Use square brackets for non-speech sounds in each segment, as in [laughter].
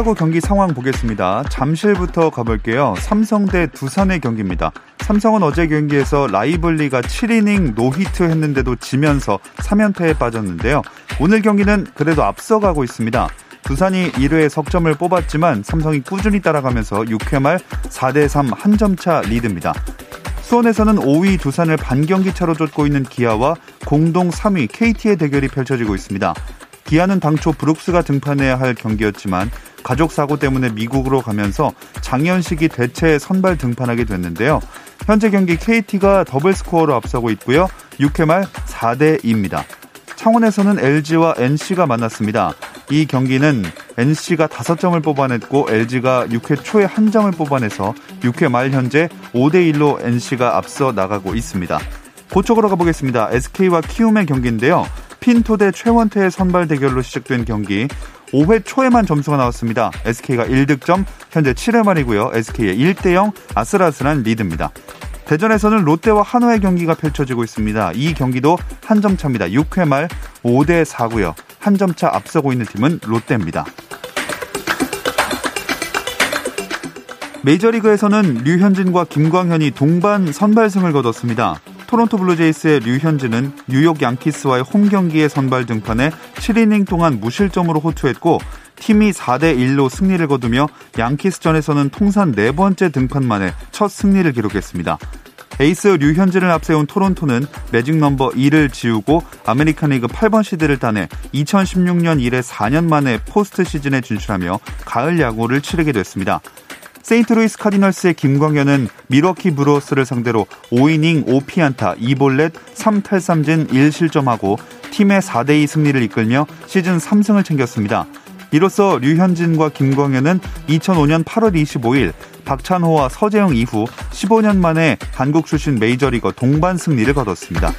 프로야구 경기 상황 보겠습니다. 잠실부터 가볼게요. 삼성 대 두산의 경기입니다. 삼성은 어제 경기에서 라이블리가 7이닝 노히트 했는데도 지면서 3연패에 빠졌는데요. 오늘 경기는 그래도 앞서가고 있습니다. 두산이 1회에 석점을 뽑았지만 삼성이 꾸준히 따라가면서 6회 말 4대3 한 점 차 리드입니다. 수원에서는 5위 두산을 반경기 차로 쫓고 있는 기아와 공동 3위 KT의 대결이 펼쳐지고 있습니다. 기아는 당초 브룩스가 등판해야 할 경기였지만 가족 사고 때문에 미국으로 가면서 장현식이 대체 선발 등판하게 됐는데요. 현재 경기 KT가 더블 스코어로 앞서고 있고요. 6회 말 4대 2입니다. 창원에서는 LG와 NC가 만났습니다. 이 경기는 NC가 5점을 뽑아냈고 LG가 6회 초에 한 점을 뽑아내서 6회 말 현재 5대 1로 NC가 앞서 나가고 있습니다. 고쪽으로 가보겠습니다. SK와 키움의 경기인데요. 핀토 대 최원태의 선발 대결로 시작된 경기 5회 초에만 점수가 나왔습니다. SK가 1득점, 현재 7회 말이고요. SK의 1대0 아슬아슬한 리드입니다. 대전에서는 롯데와 한화의 경기가 펼쳐지고 있습니다. 이 경기도 한 점 차입니다. 6회 말 5대 4고요. 한 점 차 앞서고 있는 팀은 롯데입니다. 메이저리그에서는 류현진과 김광현이 동반 선발승을 거뒀습니다. 토론토 블루제이스의 류현진은 뉴욕 양키스와의 홈 경기에 선발 등판해 7이닝 동안 무실점으로 호투했고 팀이 4대 1로 승리를 거두며 양키스전에서는 통산 네 번째 등판 만에 첫 승리를 기록했습니다. 에이스 류현진을 앞세운 토론토는 매직 넘버 2를 지우고 아메리칸 리그 8번 시드를 따내 2016년 이래 4년 만에 포스트 시즌에 진출하며 가을 야구를 치르게 됐습니다. 세인트루이스 카디널스의 김광현은 밀워키 브루어스를 상대로 5이닝 5피안타 2볼넷 3탈삼진 1실점하고 팀의 4대2 승리를 이끌며 시즌 3승을 챙겼습니다. 이로써 류현진과 김광현은 2005년 8월 25일 박찬호와 서재응 이후 15년 만에 한국 출신 메이저리거 동반 승리를 거뒀습니다.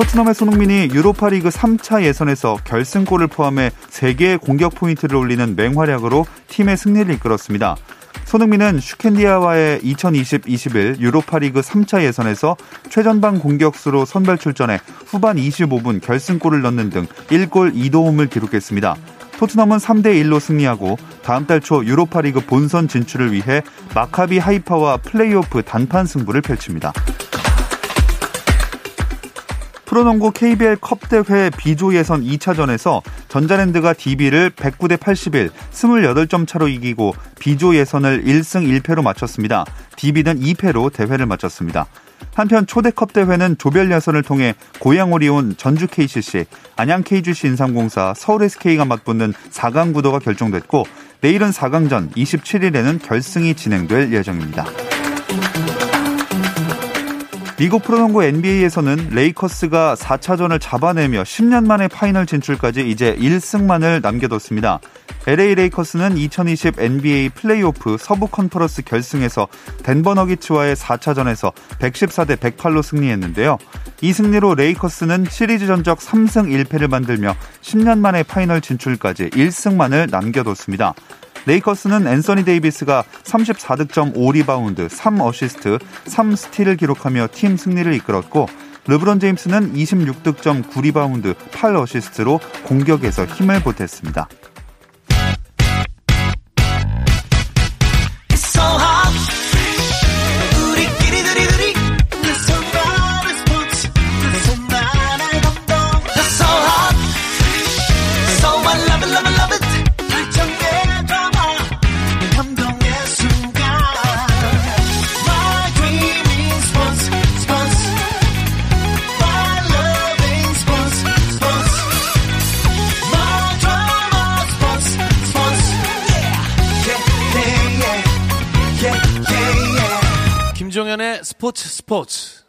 토트넘의 손흥민이 유로파리그 3차 예선에서 결승골을 포함해 3개의 공격 포인트를 올리는 맹활약으로 팀의 승리를 이끌었습니다. 손흥민은 슈켄디아와의 2020-21 유로파리그 3차 예선에서 최전방 공격수로 선발 출전해 후반 25분 결승골을 넣는 등 1골 2도움을 기록했습니다. 토트넘은 3대 1로 승리하고 다음 달 초 유로파리그 본선 진출을 위해 마카비 하이파와 플레이오프 단판 승부를 펼칩니다. 프로농구 KBL 컵대회 B조 예선 2차전에서 전자랜드가 DB를 109대 81, 28점 차로 이기고 B조 예선을 1승 1패로 마쳤습니다. DB는 2패로 대회를 마쳤습니다. 한편 초대 컵대회는 조별 예선을 통해 고양 오리온 전주 KCC, 안양 KGC 인삼공사, 서울 SK가 맞붙는 4강 구도가 결정됐고 내일은 4강전, 27일에는 결승이 진행될 예정입니다. 미국 프로농구 NBA에서는 레이커스가 4차전을 잡아내며 10년 만에 파이널 진출까지 이제 1승만을 남겨뒀습니다. LA 레이커스는 2020 NBA 플레이오프 서부 컨퍼런스 결승에서 덴버 너기츠와의 4차전에서 114대 108로 승리했는데요. 이 승리로 레이커스는 시리즈 전적 3승 1패를 만들며 10년 만에 파이널 진출까지 1승만을 남겨뒀습니다. 레이커스는 앤서니 데이비스가 34득점 5리바운드, 3어시스트, 3스틸을 기록하며 팀 승리를 이끌었고 르브론 제임스는 26득점 9리바운드, 8어시스트로 공격에서 힘을 보탰습니다. 스포츠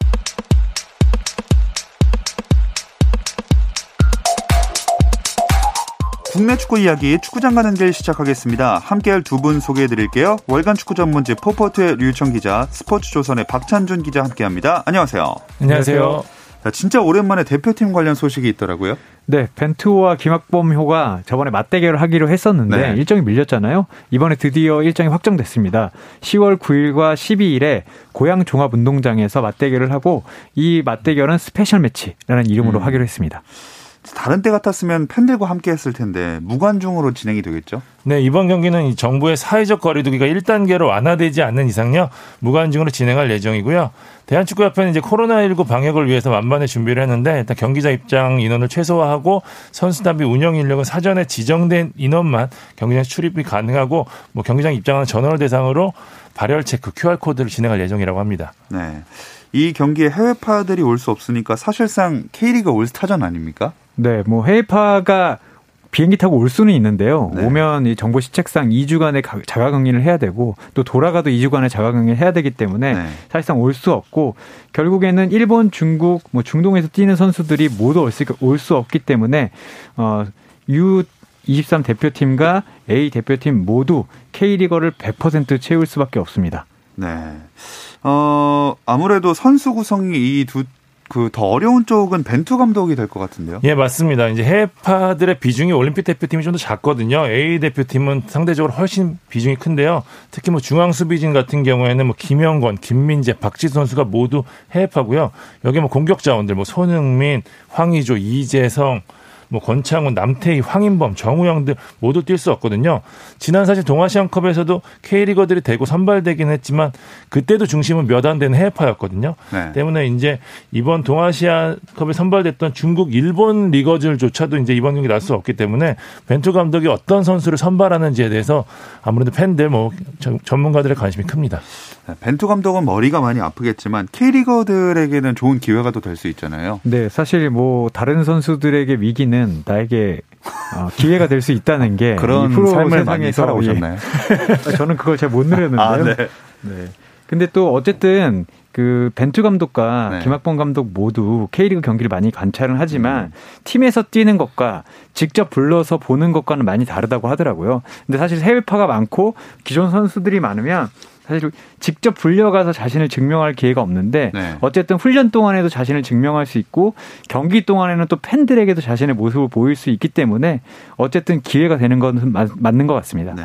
국내 축구 이야기 축구장 가는 길 시작하겠습니다. 함께할 두 분 소개해드릴게요. 월간 축구 전문지 포포트의 류청 기자, 스포츠조선의 박찬준 기자 함께합니다. 안녕하세요. 안녕하세요. 자, 진짜 오랜만에 대표팀 관련 소식이 있더라고요. 네, 벤투와 김학범효가 저번에 맞대결을 하기로 했었는데 네. 일정이 밀렸잖아요. 이번에 드디어 일정이 확정됐습니다. 10월 9일과 12일에 고양 종합운동장에서 맞대결을 하고 이 맞대결은 스페셜 매치라는 이름으로 음. 하기로 했습니다. 다른 때 같았으면 팬들과 함께 했을 텐데 무관중으로 진행이 되겠죠? 네, 이번 경기는 정부의 사회적 거리두기가 1단계로 완화되지 않는 이상요. 무관중으로 진행할 예정이고요. 대한축구협회는 이제 코로나19 방역을 위해서 만반의 준비를 했는데 일단 경기장 입장 인원을 최소화하고 선수단 및 운영 인력은 사전에 지정된 인원만 경기장 출입이 가능하고 뭐 경기장 입장하는 전원을 대상으로 발열 체크 QR 코드를 진행할 예정이라고 합니다. 네. 이 경기에 해외파들이 올 수 없으니까 사실상 K리그 올스타전 아닙니까? 네, 뭐 해외파가 비행기 타고 올 수는 있는데요. 네. 오면 이 정보 시책상 2주간의 자가격리를 해야 되고 또 돌아가도 2주간의 자가격리를 해야 되기 때문에 네. 사실상 올 수 없고 결국에는 일본, 중국, 뭐 중동에서 뛰는 선수들이 모두 올 수 없기 때문에 어 U 23 대표팀과 A 대표팀 모두 K리거를 100% 채울 수밖에 없습니다. 네. 어, 아무래도 선수 구성이 이 두 그더 어려운 쪽은 벤투 감독이 될 것 같은데요. 예, 맞습니다. 이제 해파들의 비중이 올림픽 대표팀이 좀 더 작거든요. A 대표팀은 상대적으로 훨씬 비중이 큰데요. 특히 뭐 중앙 수비진 같은 경우에는 뭐 김영권, 김민재, 박지수 선수가 모두 해파고요. 여기 뭐 공격 자원들 뭐 손흥민, 황의조, 이재성 뭐 권창훈, 남태희, 황인범, 정우영 등 모두 뛸 수 없거든요. 지난 사실 동아시안컵에서도 K리거들이 대고 선발되긴 했지만 그때도 중심은 몇 안 되는 해외파였거든요. 네. 때문에 이제 이번 동아시아컵에 선발됐던 중국, 일본 리거들조차도 이제 이번 경기 날 수 없기 때문에 벤투 감독이 어떤 선수를 선발하는지에 대해서 아무래도 팬들 뭐 전문가들의 관심이 큽니다. 네, 벤투 감독은 머리가 많이 아프겠지만 K리거들에게는 좋은 기회가 또 될 수 있잖아요. 네, 사실 뭐 다른 선수들에게 위기는 나에게 어, 기회가 될 수 있다는 게 [laughs] 그런 삶을 많이 살아오셨나요? [laughs] 저는 그걸 잘 못 누렸는데요. 아, 네. 네. 근데 또 어쨌든 그 벤투 감독과 네. 김학범 감독 모두 K리그 경기를 많이 관찰을 하지만 음. 팀에서 뛰는 것과 직접 불러서 보는 것과는 많이 다르다고 하더라고요. 근데 사실 해외파가 많고 기존 선수들이 많으면 사실 직접 불려가서 자신을 증명할 기회가 없는데 네. 어쨌든 훈련 동안에도 자신을 증명할 수 있고 경기 동안에는 또 팬들에게도 자신의 모습을 보일 수 있기 때문에 어쨌든 기회가 되는 건 맞 는 것 같습니다. 네.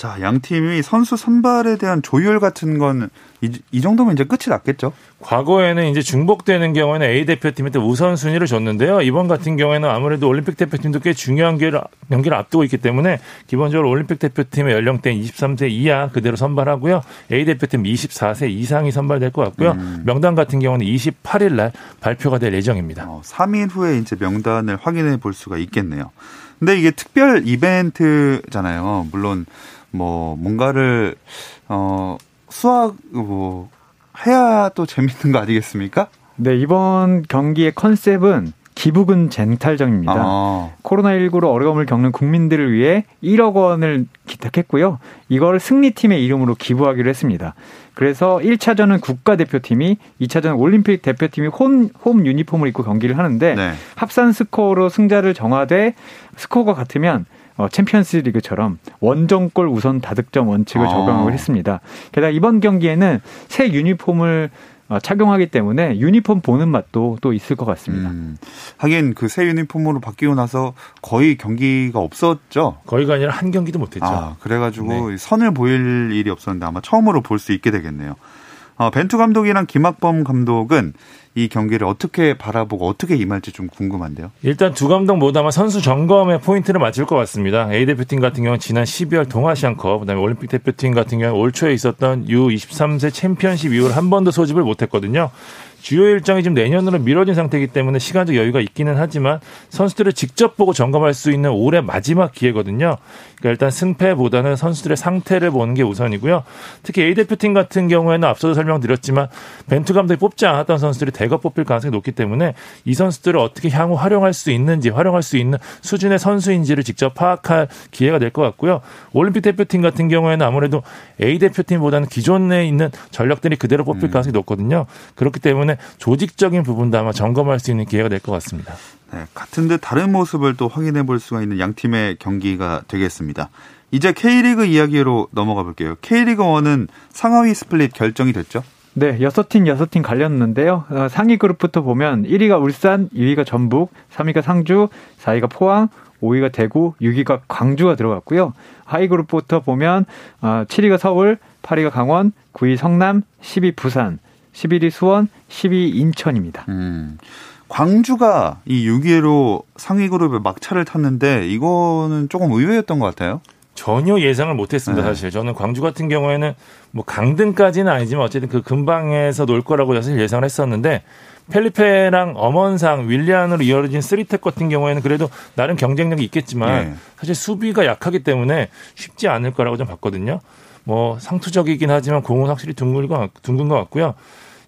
자, 양 팀이 선수 선발에 대한 조율 같은 건 이, 이 정도면 이제 끝이 났겠죠. 과거에는 이제 중복되는 경우에는 A 대표팀한테 우선순위를 줬는데요. 이번 같은 경우에는 아무래도 올림픽 대표팀도 꽤 중요한 경기를 앞두고 있기 때문에 기본적으로 올림픽 대표팀의 연령대는 23세 이하 그대로 선발하고요. A 대표팀 24세 이상이 선발될 것 같고요. 음. 명단 같은 경우는 28일 날 발표가 될 예정입니다. 어, 3일 후에 이제 명단을 확인해 볼 수가 있겠네요. 근데 이게 특별 이벤트잖아요. 물론 뭐 뭔가를 어 수학 뭐 해야 또 재밌는 거 아니겠습니까? 네, 이번 경기의 컨셉은 기부금 쟁탈전입니다. 아. 코로나19로 어려움을 겪는 국민들을 위해 1억 원을 기탁했고요. 이걸 승리팀의 이름으로 기부하기로 했습니다. 그래서 1차전은 국가대표팀이, 2차전은 올림픽 대표팀이 홈, 홈 유니폼을 입고 경기를 하는데 네. 합산 스코어로 승자를 정하되 스코어가 같으면 어, 챔피언스 리그처럼 원정골 우선 다득점 원칙을 아. 적용하기로 했습니다. 게다가 이번 경기에는 새 유니폼을 어, 착용하기 때문에 유니폼 보는 맛도 또 있을 것 같습니다. 음, 하긴 그 새 유니폼으로 바뀌고 나서 거의 경기가 없었죠. 거의가 아니라 한 경기도 못했죠. 아, 그래가지고 네. 선을 보일 일이 없었는데 아마 처음으로 볼 수 있게 되겠네요. 어, 벤투 감독이랑 김학범 감독은 이 경기를 어떻게 바라보고 어떻게 임할지 좀 궁금한데요. 일단 두 감독 모두 아마 선수 점검에 포인트를 맞출 것 같습니다. A 대표팀 같은 경우는 지난 12월 동아시안컵, 그다음에 올림픽 대표팀 같은 경우는 올 초에 있었던 U23세 챔피언십 이후로 한 번도 소집을 못했거든요. 주요 일정이 지금 내년으로 미뤄진 상태이기 때문에 시간적 여유가 있기는 하지만 선수들을 직접 보고 점검할 수 있는 올해 마지막 기회거든요. 그러니까 일단 승패보다는 선수들의 상태를 보는 게 우선이고요. 특히 A 대표팀 같은 경우에는 앞서도 설명드렸지만 벤투 감독이 뽑지 않았던 선수들이 대거 뽑힐 가능성이 높기 때문에 이 선수들을 어떻게 향후 활용할 수 있는지 활용할 수 있는 수준의 선수인지를 직접 파악할 기회가 될 것 같고요. 올림픽 대표팀 같은 경우에는 아무래도 A 대표팀보다는 기존에 있는 전력들이 그대로 뽑힐 음. 가능성이 높거든요. 그렇기 때문에 조직적인 부분도 아마 점검할 수 있는 기회가 될 것 같습니다. 네, 같은 듯 다른 모습을 또 확인해 볼 수가 있는 양 팀의 경기가 되겠습니다. 이제 K리그 이야기로 넘어가 볼게요. K리그 1은 상하위 스플릿 결정이 됐죠? 네, 6팀 6팀 갈렸는데요. 어, 상위 그룹부터 보면 1위가 울산, 2위가 전북, 3위가 상주, 4위가 포항, 5위가 대구, 6위가 광주가 들어갔고요. 하위 그룹부터 보면 7위가 어, 서울, 8위가 강원, 9위 성남, 10위 부산, 11위 수원, 10위 인천입니다. 음. 광주가 이 6위로 상위 그룹에 막차를 탔는데 이거는 조금 의외였던 것 같아요. 전혀 예상을 못했습니다. 네. 사실 저는 광주 같은 경우에는 뭐 강등까지는 아니지만 어쨌든 그 근방에서 놀 거라고 사실 예상을 했었는데 펠리페랑 엄원상 윌리안으로 이어진 쓰리텍 같은 경우에는 그래도 나름 경쟁력이 있겠지만 네. 사실 수비가 약하기 때문에 쉽지 않을 거라고 좀 봤거든요. 뭐 상투적이긴 하지만 공은 확실히 둥근 것, 둥근 것 같고요.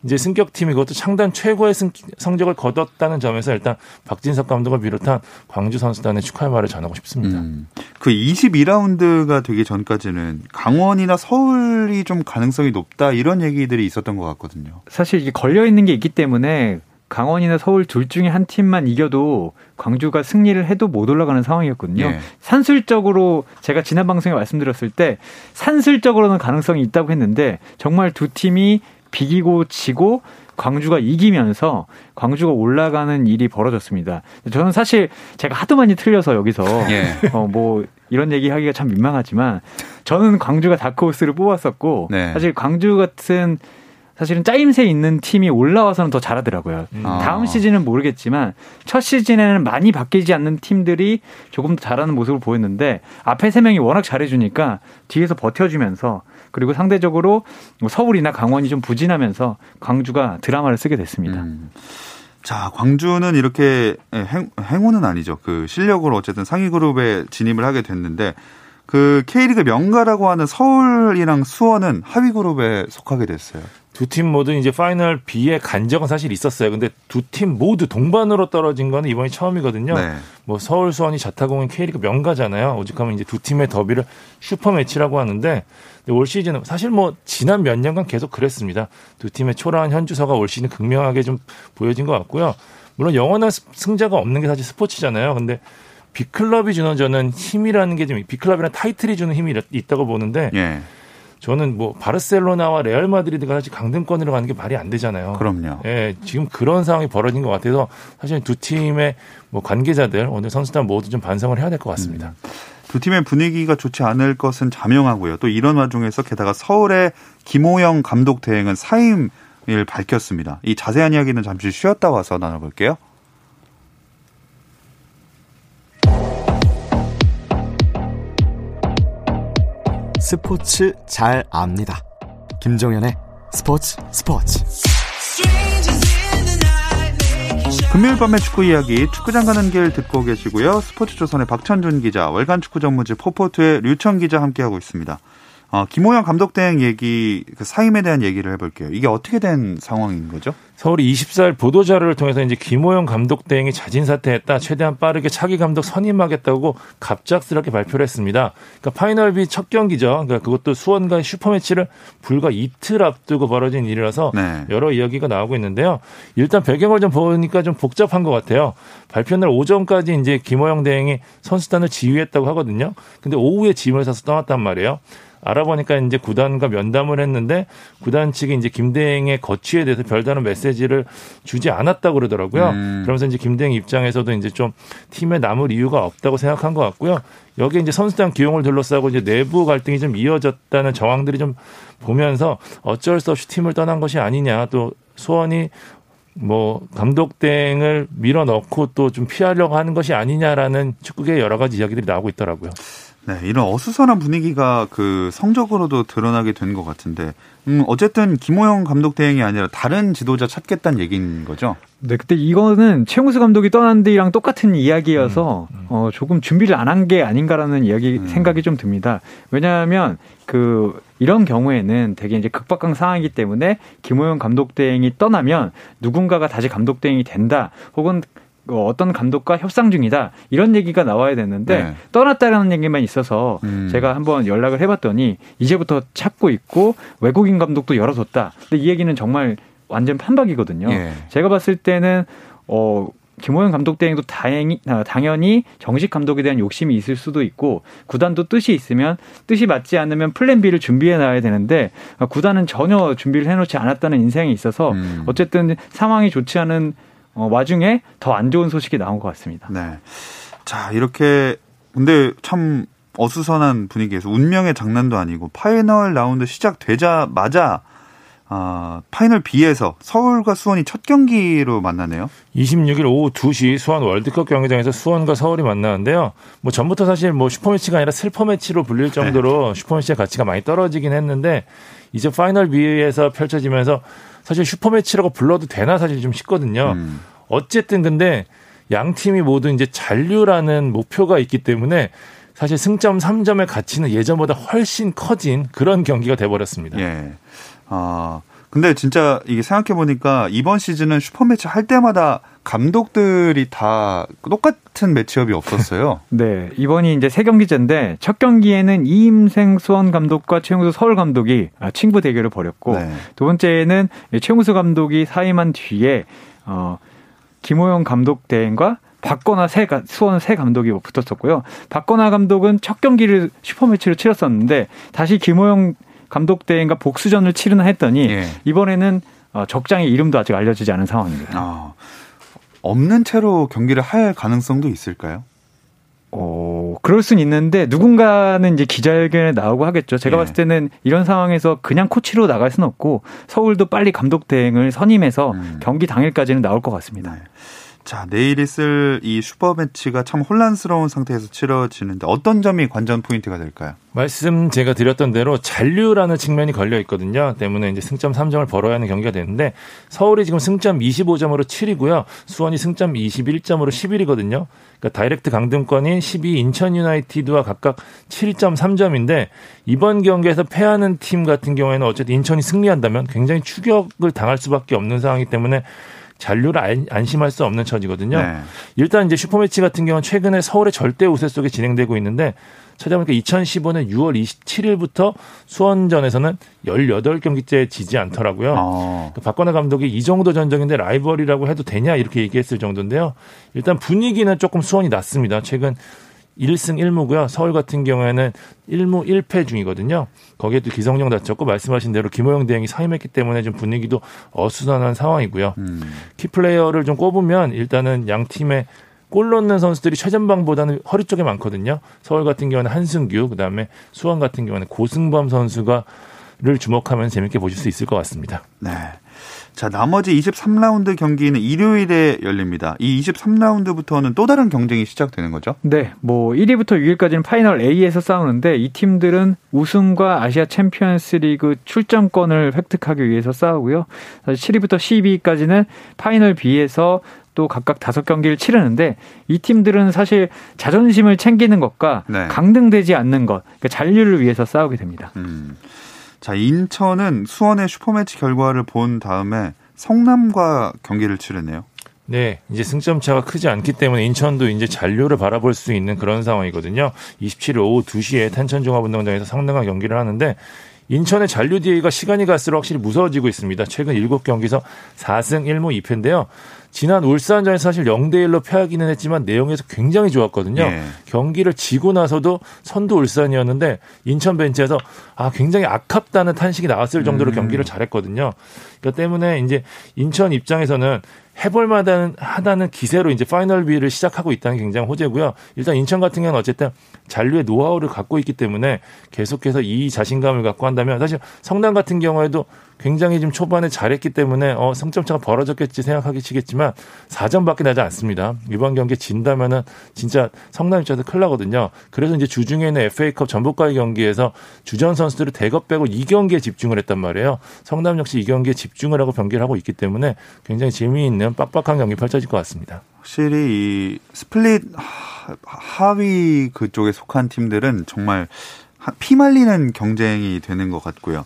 이제 승격팀이 그것도 창단 최고의 승, 성적을 거뒀다는 점에서 일단 박진석 감독을 비롯한 광주 선수단의 축하의 말을 전하고 싶습니다. 음, 그 22라운드가 되기 전까지는 강원이나 서울이 좀 가능성이 높다 이런 얘기들이 있었던 것 같거든요. 사실 이게 걸려 있는 게 있기 때문에 강원이나 서울 둘 중에 한 팀만 이겨도 광주가 승리를 해도 못 올라가는 상황이었거든요. 예. 산술적으로 제가 지난 방송에 말씀드렸을 때 산술적으로는 가능성이 있다고 했는데 정말 두 팀이 비기고 지고 광주가 이기면서 광주가 올라가는 일이 벌어졌습니다. 저는 사실 제가 하도 많이 틀려서 여기서 예. 어 뭐 이런 얘기 하기가 참 민망하지만 저는 광주가 다크호스를 뽑았었고 네. 사실 광주 같은 사실은 짜임새 있는 팀이 올라와서는 더 잘하더라고요. 음. 다음 시즌은 모르겠지만 첫 시즌에는 많이 바뀌지 않는 팀들이 조금 더 잘하는 모습을 보였는데 앞에 세 명이 워낙 잘해주니까 뒤에서 버텨주면서 그리고 상대적으로 서울이나 강원이 좀 부진하면서 광주가 드라마를 쓰게 됐습니다. 음. 자, 광주는 이렇게 행, 행운은 아니죠. 그 실력으로 어쨌든 상위 그룹에 진입을 하게 됐는데 그 K리그 명가라고 하는 서울이랑 수원은 하위 그룹에 속하게 됐어요. 두 팀 모두 이제 파이널 B에 간 적은 사실 있었어요. 근데 두 팀 모두 동반으로 떨어진 거는 이번이 처음이거든요. 네. 뭐 서울 수원이 자타공인 K리그 명가잖아요. 오죽하면 이제 두 팀의 더비를 슈퍼 매치라고 하는데 올 시즌은 사실 뭐 지난 몇 년간 계속 그랬습니다. 두 팀의 초라한 현주소가 올 시즌 극명하게 좀 보여진 것 같고요. 물론 영원한 승자가 없는 게 사실 스포츠잖아요. 근데 빅클럽이 주는 저는 힘이라는 게좀 빅클럽이라는 타이틀이 주는 힘이 있다고 보는데 예. 저는 뭐 바르셀로나와 레알 마드리드가 사실 강등권으로 가는 게 말이 안 되잖아요. 그럼요. 예, 지금 그런 상황이 벌어진 것 같아서 사실 두 팀의 뭐 관계자들 오늘 선수단 모두 좀 반성을 해야 될 것 같습니다. 음. 두 팀의 분위기가 좋지 않을 것은 자명하고요. 또 이런 와중에서 게다가 서울의 김호영 감독 대행은 사임을 밝혔습니다. 이 자세한 이야기는 잠시 쉬었다 와서 나눠볼게요. 스포츠 잘 압니다. 김종현의 스포츠 스포츠. 금요일 밤의 축구 이야기 축구장 가는 길 듣고 계시고요. 스포츠조선의 박찬준 기자, 월간 축구 전문지 포포트의 류청 기자 함께하고 있습니다. 어, 김호영 감독 대행 얘기, 그 사임에 대한 얘기를 해볼게요. 이게 어떻게 된 상황인 거죠? 서울이 24일 보도 자료를 통해서 이제 김호영 감독 대행이 자진 사퇴했다. 최대한 빠르게 차기 감독 선임하겠다고 갑작스럽게 발표를 했습니다. 그러니까 파이널비 첫 경기죠. 그러니까 그것도 수원과의 슈퍼매치를 불과 이틀 앞두고 벌어진 일이라서 네. 여러 이야기가 나오고 있는데요. 일단 배경을 좀 보니까 좀 복잡한 것 같아요. 발표 날 오전까지 이제 김호영 대행이 선수단을 지휘했다고 하거든요. 근데 오후에 짐을 사서 떠났단 말이에요. 알아보니까 이제 구단과 면담을 했는데 구단 측이 이제 김대행의 거취에 대해서 별다른 메시지를 주지 않았다고 그러더라고요. 음. 그러면서 이제 김대행 입장에서도 이제 좀 팀에 남을 이유가 없다고 생각한 것 같고요. 여기에 이제 선수단 기용을 둘러싸고 이제 내부 갈등이 좀 이어졌다는 정황들이 좀 보면서 어쩔 수 없이 팀을 떠난 것이 아니냐 또 소원이 뭐 감독 대행을 밀어넣고 또 좀 피하려고 하는 것이 아니냐라는 축구계 여러 가지 이야기들이 나오고 있더라고요. 네, 이런 어수선한 분위기가 그 성적으로도 드러나게 된 것 같은데, 음, 어쨌든 김호영 감독 대행이 아니라 다른 지도자 찾겠다는 얘기인 거죠? 네, 그때 이거는 최용수 감독이 떠난 데랑 똑같은 이야기여서 음, 음. 어, 조금 준비를 안 한 게 아닌가라는 이야기 음. 생각이 좀 듭니다. 왜냐하면 그 이런 경우에는 되게 이제 극박강 상황이기 때문에 김호영 감독 대행이 떠나면 누군가가 다시 감독 대행이 된다. 혹은 그 어떤 감독과 협상 중이다 이런 얘기가 나와야 되는데 네. 떠났다라는 얘기만 있어서 음. 제가 한번 연락을 해봤더니 이제부터 찾고 있고 외국인 감독도 열어뒀다. 근데 이 얘기는 정말 완전 판박이거든요. 예. 제가 봤을 때는 어 김호영 감독 대행도 다행히 아, 당연히 정식 감독에 대한 욕심이 있을 수도 있고 구단도 뜻이 있으면 뜻이 맞지 않으면 플랜 B를 준비해 놔야 되는데 아, 구단은 전혀 준비를 해놓지 않았다는 인상이 있어서 음. 어쨌든 상황이 좋지 않은 어, 와중에 더 안 좋은 소식이 나온 것 같습니다. 네. 자, 이렇게 근데 참 어수선한 분위기에서 운명의 장난도 아니고 파이널 라운드 시작되자마자 아, 파이널 B에서 서울과 수원이 첫 경기로 만나네요. 26일 오후 2시 수원 월드컵 경기장에서 수원과 서울이 만나는데요. 뭐 전부터 사실 뭐 슈퍼매치가 아니라 슬퍼매치로 불릴 정도로 네. 슈퍼매치의 가치가 많이 떨어지긴 했는데 이제 파이널 B에서 펼쳐지면서 사실 슈퍼매치라고 불러도 되나 사실 좀 싶거든요. 음. 어쨌든 근데 양 팀이 모두 이제 잔류라는 목표가 있기 때문에 사실 승점 3점의 가치는 예전보다 훨씬 커진 그런 경기가 돼버렸습니다. 예. 아, 근데 진짜 이게 생각해 보니까 이번 시즌은 슈퍼매치 할 때마다 감독들이 다 똑같은 매치업이 없었어요. [laughs] 네, 이번이 이제 세 경기제인데 첫 경기에는 이임생 수원 감독과 최용수 서울 감독이 아, 친구 대결을 벌였고 네. 두 번째에는 최용수 감독이 사임한 뒤에 어 김호영 감독 대행과 박건아 새 수원 새 감독이 붙었었고요. 박건아 감독은 첫 경기를 슈퍼매치로 치렀었는데 다시 김호영 감독 대행과 복수전을 치르나 했더니 예. 이번에는 어, 적장의 이름도 아직 알려지지 않은 상황입니다. 아, 없는 채로 경기를 할 가능성도 있을까요? 어, 그럴 순 있는데 누군가는 이제 기자회견에 나오고 하겠죠. 제가 예. 봤을 때는 이런 상황에서 그냥 코치로 나갈 수는 없고 서울도 빨리 감독 대행을 선임해서 음. 경기 당일까지는 나올 것 같습니다. 네. 자, 내일 있을 이 슈퍼 매치가 참 혼란스러운 상태에서 치러지는데 어떤 점이 관전 포인트가 될까요? 말씀 제가 드렸던 대로 잔류라는 측면이 걸려 있거든요. 때문에 이제 승점 3점을 벌어야 하는 경기가 되는데 서울이 지금 승점 25점으로 7위고요. 수원이 승점 21점으로 11위거든요. 그러니까 다이렉트 강등권인 12위 인천 유나이티드와 각각 7, 3점인데 이번 경기에서 패하는 팀 같은 경우에는 어쨌든 인천이 승리한다면 굉장히 추격을 당할 수밖에 없는 상황이기 때문에 잔류를 안심할 수 없는 처지거든요. 네. 일단 이제 슈퍼매치 같은 경우는 최근에 서울의 절대 우세 속에 진행되고 있는데 찾아보니까 2015년 6월 27일부터 수원전에서는 18경기째 지지 않더라고요. 어. 박건혜 감독이 이 정도 전적인데 라이벌이라고 해도 되냐 이렇게 얘기했을 정도인데요. 일단 분위기는 조금 수원이 낮습니다. 최근 1승 1무고요. 서울 같은 경우에는 1무 1패 중이거든요. 거기에 도 기성용 다쳤고 말씀하신 대로 김호영 대행이 사임했기 때문에 좀 분위기도 어수선한 상황이고요. 음. 키플레이어를 좀 꼽으면 일단은 양 팀의 골 넣는 선수들이 최전방보다는 허리 쪽에 많거든요. 서울 같은 경우는 한승규, 그다음에 수원 같은 경우는 고승범 선수가 를 주목하면 재밌게 보실 수 있을 것 같습니다. 네. 자, 나머지 23라운드 경기는 일요일에 열립니다. 이 23라운드부터는 또 다른 경쟁이 시작되는 거죠? 네. 뭐 1위부터 6위까지는 파이널 A에서 싸우는데 이 팀들은 우승과 아시아 챔피언스 리그 출전권을 획득하기 위해서 싸우고요. 7위부터 12위까지는 파이널 B에서 또 각각 다섯 경기를 치르는데 이 팀들은 사실 자존심을 챙기는 것과 네. 강등되지 않는 것, 그러니까 잔류를 위해서 싸우게 됩니다. 음. 자, 인천은 수원의 슈퍼매치 결과를 본 다음에 성남과 경기를 치르네요. 네, 이제 승점 차가 크지 않기 때문에 인천도 이제 잔류를 바라볼 수 있는 그런 상황이거든요. 27일 오후 2시에 탄천종합운동장에서 상당한 경기를 하는데 인천의 잔류 뒤가 시간이 갈수록 확실히 무서워지고 있습니다. 최근 7경기에서 4승 1무 2패인데요. 지난 울산전에서 사실 0대 1로 패하기는 했지만 내용에서 굉장히 좋았거든요. 예. 경기를 지고 나서도 선두 울산이었는데 인천 벤치에서 아 굉장히 아깝다는 탄식이 나왔을 정도로 음. 경기를 잘했거든요. 그러니까 때문에 이제 인천 입장에서는 해볼 만하다는 하다는 기세로 이제 파이널 B를 시작하고 있다는 게 굉장히 호재고요. 일단 인천 같은 경우는 어쨌든 잔류의 노하우를 갖고 있기 때문에 계속해서 이 자신감을 갖고 한다면 사실 성남 같은 경우에도 굉장히 좀 초반에 잘했기 때문에 어, 승점차가 벌어졌겠지 생각하기 치겠지만 4점밖에 나지 않습니다. 이번 경기 진다면은 진짜 성남 입장에서 큰일 나거든요. 그래서 이제 주중에는 FA컵 전북과의 경기에서 주전 선수들을 대거 빼고 이 경기에 집중을 했단 말이에요. 성남 역시 이 경기에 집중을 하고 경기를 하고 있기 때문에 굉장히 재미있는 빡빡한 경기 펼쳐질 것 같습니다. 확실히 이 스플릿 하위 그쪽에 속한 팀들은 정말 피말리는 경쟁이 되는 것 같고요.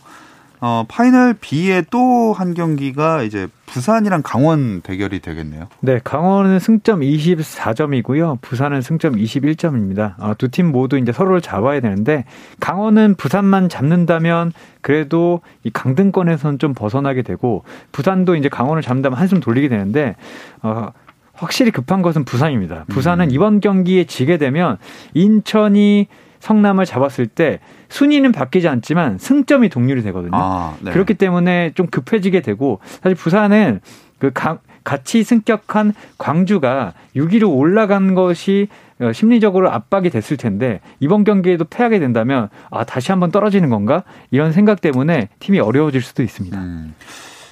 어, 파이널 B의 또한 경기가 이제 부산이랑 강원 대결이 되겠네요. 네, 강원은 승점 24점이고요. 부산은 승점 21점입니다. 어, 두팀 모두 이제 서로를 잡아야 되는데 강원은 부산만 잡는다면 그래도 이 강등권에서는 좀 벗어나게 되고 부산도 이제 강원을 잡는다면 한숨 돌리게 되는데 어, 확실히 급한 것은 부산입니다. 부산은 음. 이번 경기에 지게 되면 인천이 성남을 잡았을 때 순위는 바뀌지 않지만 승점이 동률이 되거든요. 아, 네. 그렇기 때문에 좀 급해지게 되고 사실 부산은 그 가, 같이 승격한 광주가 6위로 올라간 것이 어, 심리적으로 압박이 됐을 텐데 이번 경기에도 패하게 된다면 아 다시 한번 떨어지는 건가 이런 생각 때문에 팀이 어려워질 수도 있습니다. 음.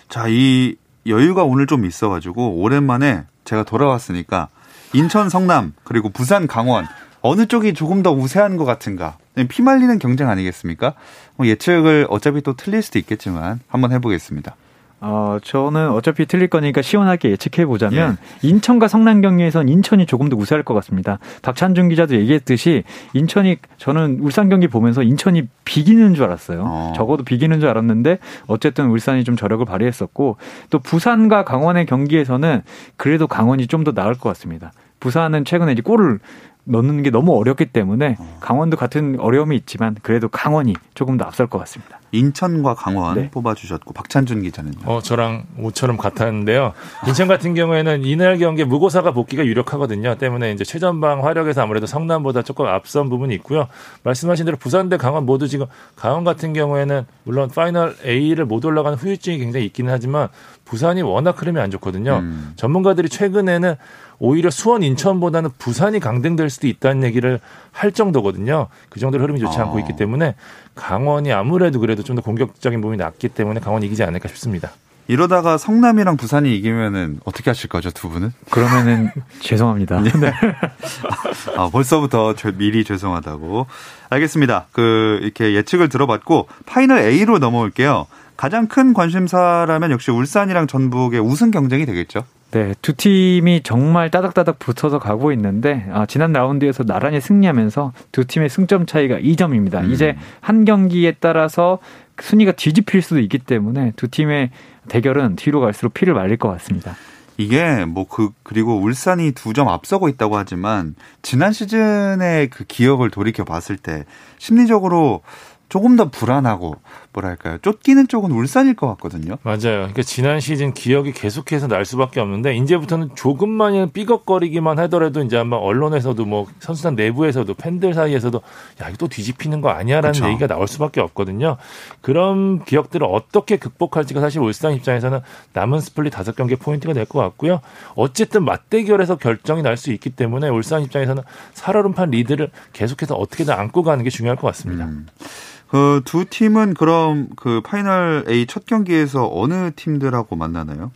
자, 이 여유가 오늘 좀 있어가지고 오랜만에 제가 돌아왔으니까 인천 성남 그리고 부산 강원 어느 쪽이 조금 더 우세한 것 같은가? 피말리는 경쟁 아니겠습니까? 뭐 예측을 어차피 또 틀릴 수도 있겠지만 한번 해보겠습니다. 어, 저는 어차피 틀릴 거니까 시원하게 예측해 보자면 예. 인천과 성남 경기에선 인천이 조금 더 우세할 것 같습니다. 박찬준 기자도 얘기했듯이 인천이 저는 울산 경기 보면서 인천이 비기는 줄 알았어요. 어. 적어도 비기는 줄 알았는데 어쨌든 울산이 좀 저력을 발휘했었고 또 부산과 강원의 경기에서는 그래도 강원이 좀 더 나을 것 같습니다. 부산은 최근에 이제 골을 넣는 게 너무 어렵기 때문에 어. 강원도 같은 어려움이 있지만 그래도 강원이 조금 더 앞설 것 같습니다. 인천과 강원 네. 뽑아주셨고 박찬준 기자는요. 어 저랑 옷처럼 같았는데요. 인천 같은 경우에는 이날 경기 무고사가 복귀가 유력하거든요. 때문에 이제 최전방 화력에서 아무래도 성남보다 조금 앞선 부분이 있고요. 말씀하신 대로 부산 대 강원 모두 지금 강원 같은 경우에는 물론 파이널 A를 못 올라가는 후유증이 굉장히 있기는 하지만 부산이 워낙 흐름이 안 좋거든요. 음. 전문가들이 최근에는 오히려 수원 인천보다는 부산이 강등될 수도 있다는 얘기를 할 정도거든요. 그 정도로 흐름이 좋지 않고 아. 있기 때문에 강원이 아무래도 그래도 좀 더 공격적인 부분이 낫기 때문에 강원이 이기지 않을까 싶습니다. 이러다가 성남이랑 부산이 이기면은 어떻게 하실 거죠, 두 분은? 그러면은 [laughs] 죄송합니다. 네. 아, 벌써부터 미리 죄송하다고. 알겠습니다. 그 이렇게 예측을 들어봤고 파이널 A로 넘어올게요. 가장 큰 관심사라면 역시 울산이랑 전북의 우승 경쟁이 되겠죠. 네, 두 팀이 정말 따닥따닥 붙어서 가고 있는데 아, 지난 라운드에서 나란히 승리하면서 두 팀의 승점 차이가 2점입니다. 음. 이제 한 경기에 따라서 순위가 뒤집힐 수도 있기 때문에 두 팀의 대결은 뒤로 갈수록 피를 말릴 것 같습니다. 이게 뭐 그 그리고 울산이 두 점 앞서고 있다고 하지만 지난 시즌의 그 기억을 돌이켜 봤을 때 심리적으로 조금 더 불안하고 뭐랄까요 쫓기는 쪽은 울산일 것 같거든요. 맞아요. 그러니까 지난 시즌 기억이 계속해서 날 수밖에 없는데 이제부터는 조금만 삐걱거리기만 하더라도 이제 아마 언론에서도 뭐 선수단 내부에서도 팬들 사이에서도 야 이거 또 뒤집히는 거 아니야라는 그쵸. 얘기가 나올 수밖에 없거든요. 그런 기억들을 어떻게 극복할지가 사실 울산 입장에서는 남은 스플릿 다섯 경기 포인트가 될 것 같고요. 어쨌든 맞대결에서 결정이 날 수 있기 때문에 울산 입장에서는 살얼음판 리드를 계속해서 어떻게든 안고 가는 게 중요할 것 같습니다. 음. 그 두 팀은 그럼 그 파이널 A 첫 경기에서 어느 팀들하고 만나나요?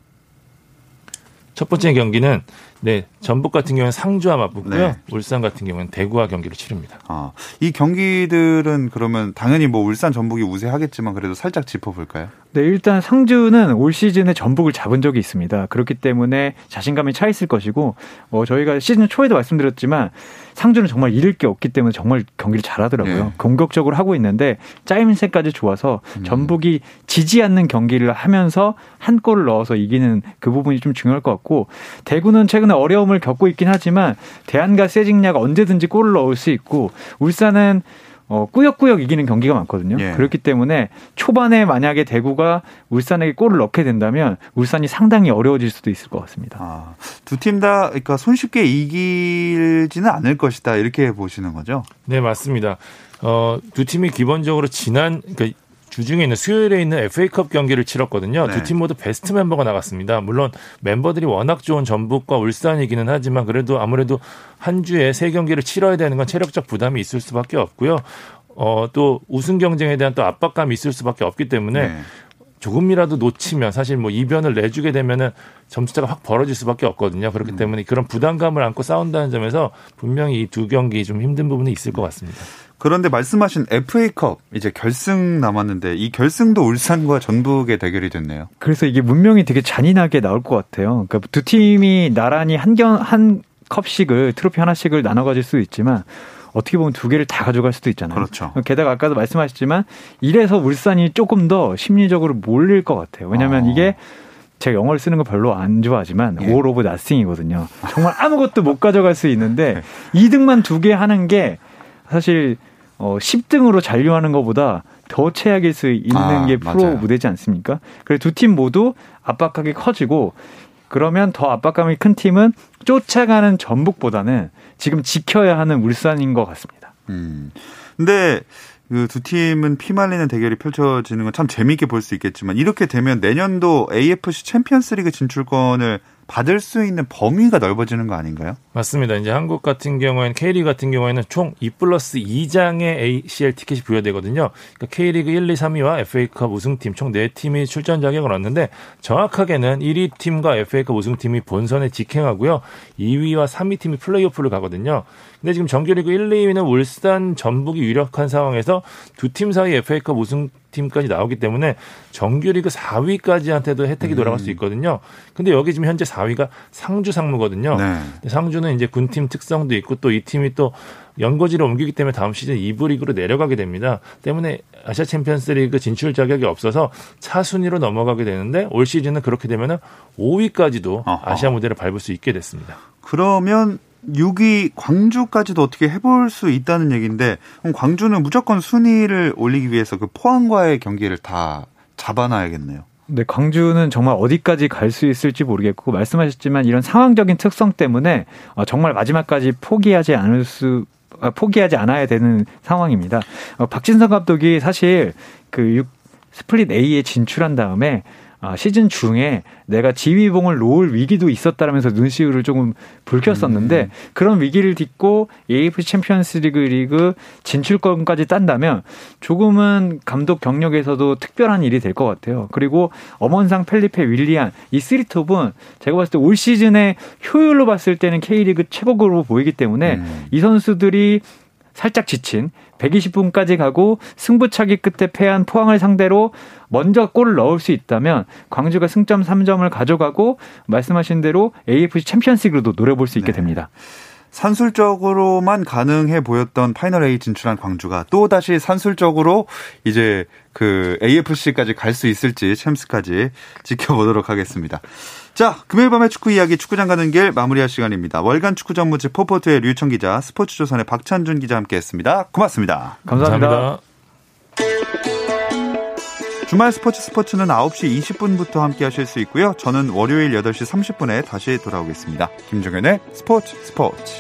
첫 번째 경기는 네 전북 같은 경우는 상주와 맞붙고요. 네. 울산 같은 경우는 대구와 경기를 치릅니다. 아, 이 경기들은 그러면 당연히 뭐 울산 전북이 우세하겠지만 그래도 살짝 짚어볼까요? 네, 일단 상주는 올 시즌에 전북을 잡은 적이 있습니다. 그렇기 때문에 자신감이 차 있을 것이고 어, 저희가 시즌 초에도 말씀드렸지만 상주는 정말 잃을 게 없기 때문에 정말 경기를 잘하더라고요. 네. 공격적으로 하고 있는데 짜임새까지 좋아서 음. 전북이 지지 않는 경기를 하면서 한 골을 넣어서 이기는 그 부분이 좀 중요할 것 같고 대구는 최근 에 어려움을 겪고 있긴 하지만 대안과 세징야가 언제든지 골을 넣을 수 있고 울산은 어, 꾸역꾸역 이기는 경기가 많거든요. 예. 그렇기 때문에 초반에 만약에 대구가 울산에게 골을 넣게 된다면 울산이 상당히 어려워질 수도 있을 것 같습니다. 아, 두팀 다 그러니까 손쉽게 이기지는 않을 것이다 이렇게 보시는 거죠? 네 맞습니다. 어, 두 팀이 기본적으로 지난 그러니까 주중에 있는 수요일에 있는 FA컵 경기를 치렀거든요. 네. 두팀 모두 베스트 멤버가 나갔습니다. 물론 멤버들이 워낙 좋은 전북과 울산이기는 하지만 그래도 아무래도 한 주에 세 경기를 치러야 되는 건 체력적 부담이 있을 수밖에 없고요. 어, 또 우승 경쟁에 대한 또 압박감이 있을 수밖에 없기 때문에 네. 조금이라도 놓치면 사실 뭐 이변을 내주게 되면은 점수차가 확 벌어질 수밖에 없거든요. 그렇기 음. 때문에 그런 부담감을 안고 싸운다는 점에서 분명히 이 두 경기 좀 힘든 부분이 있을 것 같습니다. 그런데 말씀하신 FA컵 이제 결승 남았는데 이 결승도 울산과 전북의 대결이 됐네요. 그래서 이게 문명이 되게 잔인하게 나올 것 같아요. 그러니까 두 팀이 나란히 한경한 컵씩을 트로피 하나씩을 나눠 가질 수 있지만 어떻게 보면 두 개를 다 가져갈 수도 있잖아요. 그렇죠. 게다가 아까도 말씀하셨지만 이래서 울산이 조금 더 심리적으로 몰릴 것 같아요. 왜냐하면 아. 이게 제가 영어를 쓰는 거 별로 안 좋아하지만 예. all of nothing이거든요. 정말 아무것도 못 가져갈 수 있는데 [laughs] 2등만 두 개 하는 게 사실 어 10등으로 잔류하는 것보다 더 최악일 수 있는 아, 게 프로 맞아요. 무대지 않습니까? 그래서 두 팀 모두 압박하게 커지고 그러면 더 압박감이 큰 팀은 쫓아가는 전북보다는 지금 지켜야 하는 울산인 것 같습니다. 음. 근데 그두 팀은 피말리는 대결이 펼쳐지는 건 참 재미있게 볼 수 있겠지만 이렇게 되면 내년도 AFC 챔피언스리그 진출권을 받을 수 있는 범위가 넓어지는 거 아닌가요? 맞습니다. 이제 한국 같은 경우에는 K리그 같은 경우에는 총 2 플러스 2장의 ACL 티켓이 부여되거든요. 그러니까 K리그 1, 2, 3위와 FA컵 우승팀 총 4팀이 출전 자격을 얻는데 정확하게는 1위 팀과 FA컵 우승팀이 본선에 직행하고요. 2위와 3위 팀이 플레이오프를 가거든요. 근데 지금 정규리그 1, 2위는 울산, 전북이 유력한 상황에서 두 팀 사이 FA컵 우승 팀까지 나오기 때문에 정규리그 4위까지한테도 혜택이 돌아갈 수 음. 있거든요. 근데 여기 지금 현재 4위가 상주 상무거든요. 네. 상주는 이제 군팀 특성도 있고 또 이 팀이 또 연고지를 옮기기 때문에 다음 시즌 2부 리그로 내려가게 됩니다. 때문에 아시아 챔피언스 리그 진출 자격이 없어서 차순위로 넘어가게 되는데 올 시즌은 그렇게 되면은 5위까지도 아시아 무대를 밟을 수 있게 됐습니다. 그러면 6위 광주까지도 어떻게 해볼 수 있다는 얘기인데 그럼 광주는 무조건 순위를 올리기 위해서 그 포항과의 경기를 다 잡아놔야겠네요. 네, 광주는 정말 어디까지 갈 수 있을지 모르겠고 말씀하셨지만 이런 상황적인 특성 때문에 어, 정말 마지막까지 포기하지 않을 수 아, 포기하지 않아야 되는 상황입니다. 어, 박진성 감독이 사실 그 6, 스플릿 A에 진출한 다음에 아, 시즌 중에 내가 지휘봉을 놓을 위기도 있었다라면서 눈시울을 조금 붉혔었는데 음. 그런 위기를 딛고 AFC 챔피언스 리그 리그 진출권까지 딴다면 조금은 감독 경력에서도 특별한 일이 될 것 같아요. 그리고 엄원상 펠리페 윌리안 이 쓰리톱은 제가 봤을 때 올 시즌에 효율로 봤을 때는 K리그 최고급으로 보이기 때문에 음. 이 선수들이 살짝 지친 120분까지 가고 승부차기 끝에 패한 포항을 상대로 먼저 골을 넣을 수 있다면 광주가 승점 3점을 가져가고 말씀하신 대로 AFC 챔피언스리그로도 노려볼 수 있게 네. 됩니다. 산술적으로만 가능해 보였던 파이널 A 진출한 광주가 또 다시 산술적으로 이제 그 AFC까지 갈 수 있을지 챔스까지 지켜보도록 하겠습니다. 자, 금요일 밤의 축구 이야기 축구장 가는 길 마무리할 시간입니다. 월간 축구 전문지 포포트의 류청 기자, 스포츠조선의 박찬준 기자 함께했습니다. 고맙습니다. 감사합니다. 감사합니다. 주말 스포츠 스포츠는 9시 20분부터 함께 하실 수 있고요. 저는 월요일 8시 30분에 다시 돌아오겠습니다. 김종현의 스포츠 스포츠.